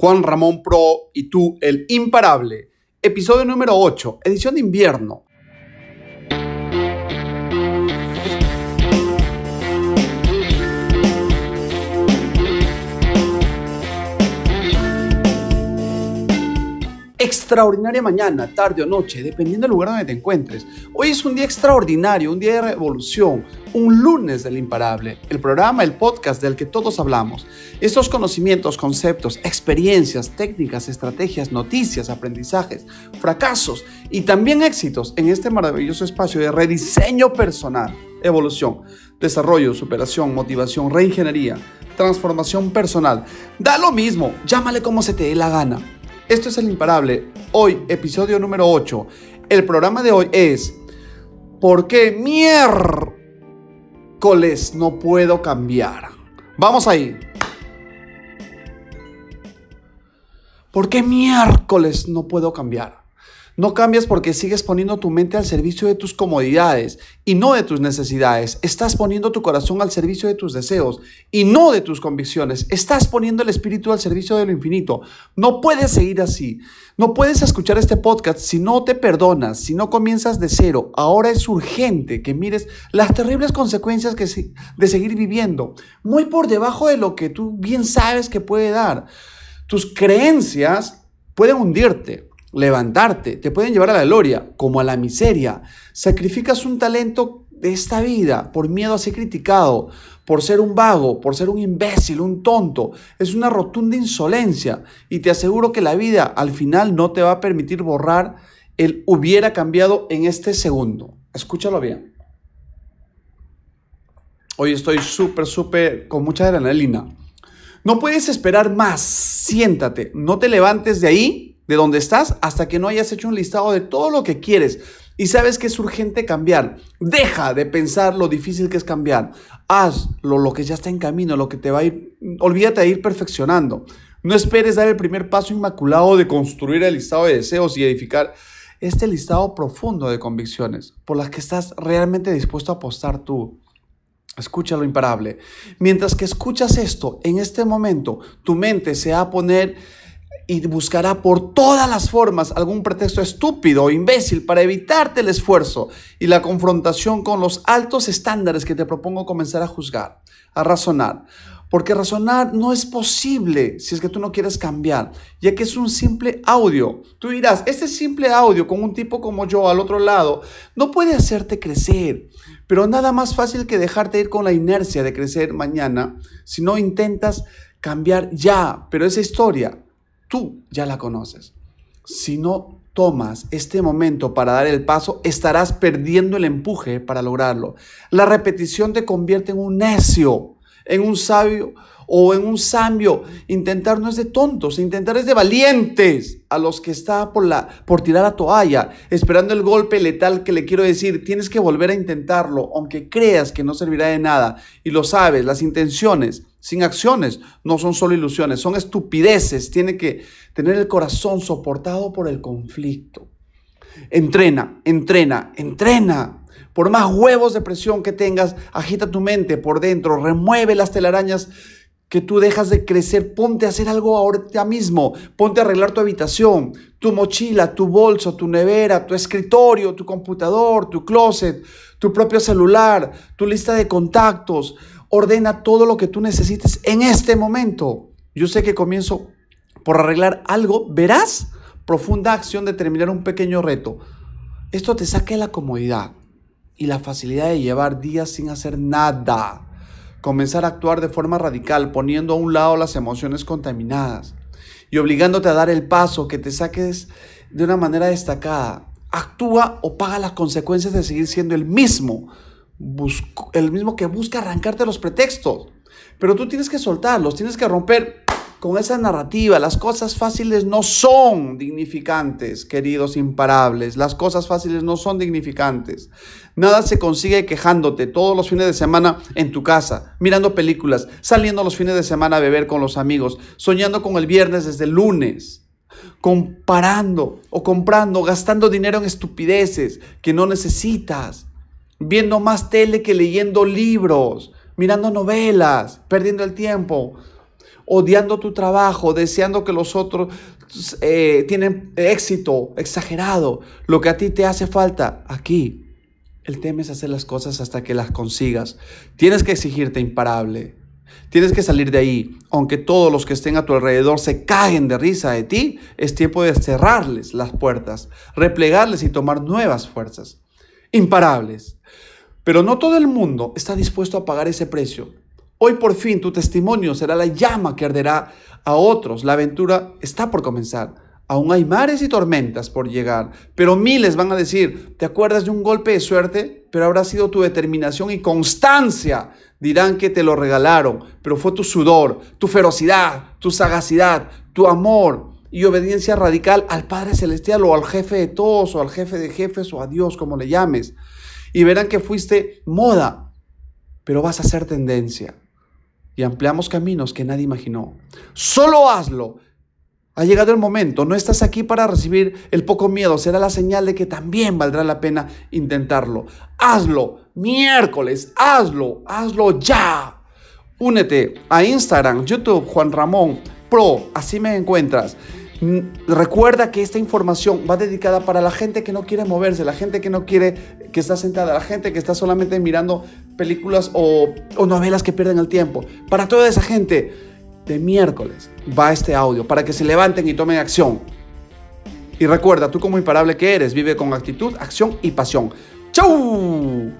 Juan Ramón Pro y tú, el imparable. Episodio número 8, edición de invierno. Extraordinaria mañana, tarde o noche, dependiendo del lugar donde te encuentres. Hoy es un día extraordinario, un día de revolución, un lunes del imparable, el programa, el podcast del que todos hablamos. Estos conocimientos, conceptos, experiencias, técnicas, estrategias, noticias, aprendizajes, fracasos y también éxitos en este maravilloso espacio de rediseño personal, evolución, desarrollo, superación, motivación, reingeniería, transformación personal. Da lo mismo, llámale como se te dé la gana esto es El Imparable. Hoy, episodio número 8. El programa de hoy es ¿Por qué miércoles no puedo cambiar? Vamos ahí. ¿Por qué miércoles no puedo cambiar? No cambias porque sigues poniendo tu mente al servicio de tus comodidades y no de tus necesidades. Estás poniendo tu corazón al servicio de tus deseos y no de tus convicciones. Estás poniendo el espíritu al servicio de lo infinito. No puedes seguir así. No puedes escuchar este podcast si no te perdonas, si no comienzas de cero. Ahora es urgente que mires las terribles consecuencias que de seguir viviendo, muy por debajo de lo que tú bien sabes que puede dar. Tus creencias pueden hundirte levantarte, te pueden llevar a la gloria como a la miseria. Sacrificas un talento de esta vida por miedo a ser criticado, por ser un vago, por ser un imbécil, un tonto. Es una rotunda insolencia y te aseguro que la vida al final no te va a permitir borrar el hubiera cambiado en este segundo. Escúchalo bien. Hoy estoy súper, súper con mucha adrenalina. No puedes esperar más. Siéntate, no te levantes de ahí de donde estás hasta que no hayas hecho un listado de todo lo que quieres y sabes que es urgente cambiar. Deja de pensar lo difícil que es cambiar. Haz lo, que ya está en camino, lo que te va a ir. Olvídate de ir perfeccionando. No esperes dar el primer paso inmaculado de construir el listado de deseos y edificar este listado profundo de convicciones por las que estás realmente dispuesto a apostar tú. Escucha lo imparable. Mientras que escuchas esto, en este momento, tu mente se va a poner y buscará por todas las formas algún pretexto estúpido o imbécil para evitarte el esfuerzo y la confrontación con los altos estándares que te propongo comenzar a juzgar, a razonar. Porque razonar no es posible si es que tú no quieres cambiar, ya que es un simple audio. Tú dirás, este simple audio con un tipo como yo al otro lado no puede hacerte crecer, pero nada más fácil que dejarte ir con la inercia de crecer mañana si no intentas cambiar ya. Pero esa historia tú ya la conoces. Si no tomas este momento para dar el paso, estarás perdiendo el empuje para lograrlo. La repetición te convierte en un necio, en un sabio o en un sambio. Intentar no es de tontos, intentar es de valientes a los que está por, la, por tirar la toalla, esperando el golpe letal que le quiero decir. Tienes que volver a intentarlo, aunque creas que no servirá de nada. Y lo sabes, las intenciones sin acciones no son solo ilusiones, son estupideces. Tiene que tener el corazón soportado por el conflicto. Entrena, entrena, entrena. Por más huevos de presión que tengas, agita tu mente por dentro, remueve las telarañas que tú dejas de crecer, ponte a hacer algo ahorita mismo, ponte a arreglar tu habitación, tu mochila, tu bolso, tu nevera, tu escritorio, tu computador, tu closet, tu propio celular, tu lista de contactos, ordena todo lo que tú necesites en este momento. Yo sé que comienzo por arreglar algo, verás profunda acción de terminar un pequeño reto. Esto te saca de la comodidad y la facilidad de llevar días sin hacer nada. Comenzar a actuar de forma radical, poniendo a un lado las emociones contaminadas y obligándote a dar el paso que te saques de una manera destacada. Actúa o paga las consecuencias de seguir siendo el mismo el mismo que busca arrancarte los pretextos. Pero tú tienes que soltarlos, tienes que romper con esa narrativa. Las cosas fáciles no son dignificantes, queridos imparables. Las cosas fáciles no son dignificantes. Nada se consigue quejándote todos los fines de semana en tu casa, mirando películas, saliendo los fines de semana a beber con los amigos, soñando con el viernes desde el lunes comparando o comprando, gastando dinero en estupideces que no necesitas viendo más tele que leyendo libros, mirando novelas, perdiendo el tiempo. odiando tu trabajo, deseando que los otros eh, tienen éxito exagerado, lo que a ti te hace falta aquí. El tema es hacer las cosas hasta que las consigas. Tienes que exigirte imparable. Tienes que salir de ahí. Aunque todos los que estén a tu alrededor se caguen de risa de ti, es tiempo de cerrarles las puertas, replegarles y tomar nuevas fuerzas. Imparables. Pero no todo el mundo está dispuesto a pagar ese precio. Hoy por fin tu testimonio será la llama que arderá a otros. La aventura está por comenzar. Aún hay mares y tormentas por llegar, pero miles van a decir, ¿te acuerdas de un golpe de suerte? Pero habrá sido tu determinación y constancia. Dirán que te lo regalaron, pero fue tu sudor, tu ferocidad, tu sagacidad, tu amor y obediencia radical al Padre Celestial o al jefe de todos o al jefe de jefes o a Dios, como le llames. Y verán que fuiste moda, pero vas a ser tendencia y ampliamos caminos que nadie imaginó. Solo hazlo. Ha llegado el momento, no estás aquí para recibir el poco miedo, será la señal de que también valdrá la pena intentarlo. Hazlo, miércoles, hazlo, hazlo ya. Únete a Instagram, YouTube, Juan Ramón Pro, así me encuentras. Recuerda que esta información va dedicada para la gente que no quiere moverse, la gente que no quiere, que está sentada, la gente que está solamente mirando películas o, novelas que pierden el tiempo. Para toda esa gente, de miércoles va este audio para que se levanten y tomen acción. Y recuerda, tú como imparable que eres, vive con actitud, acción y pasión. ¡Chau!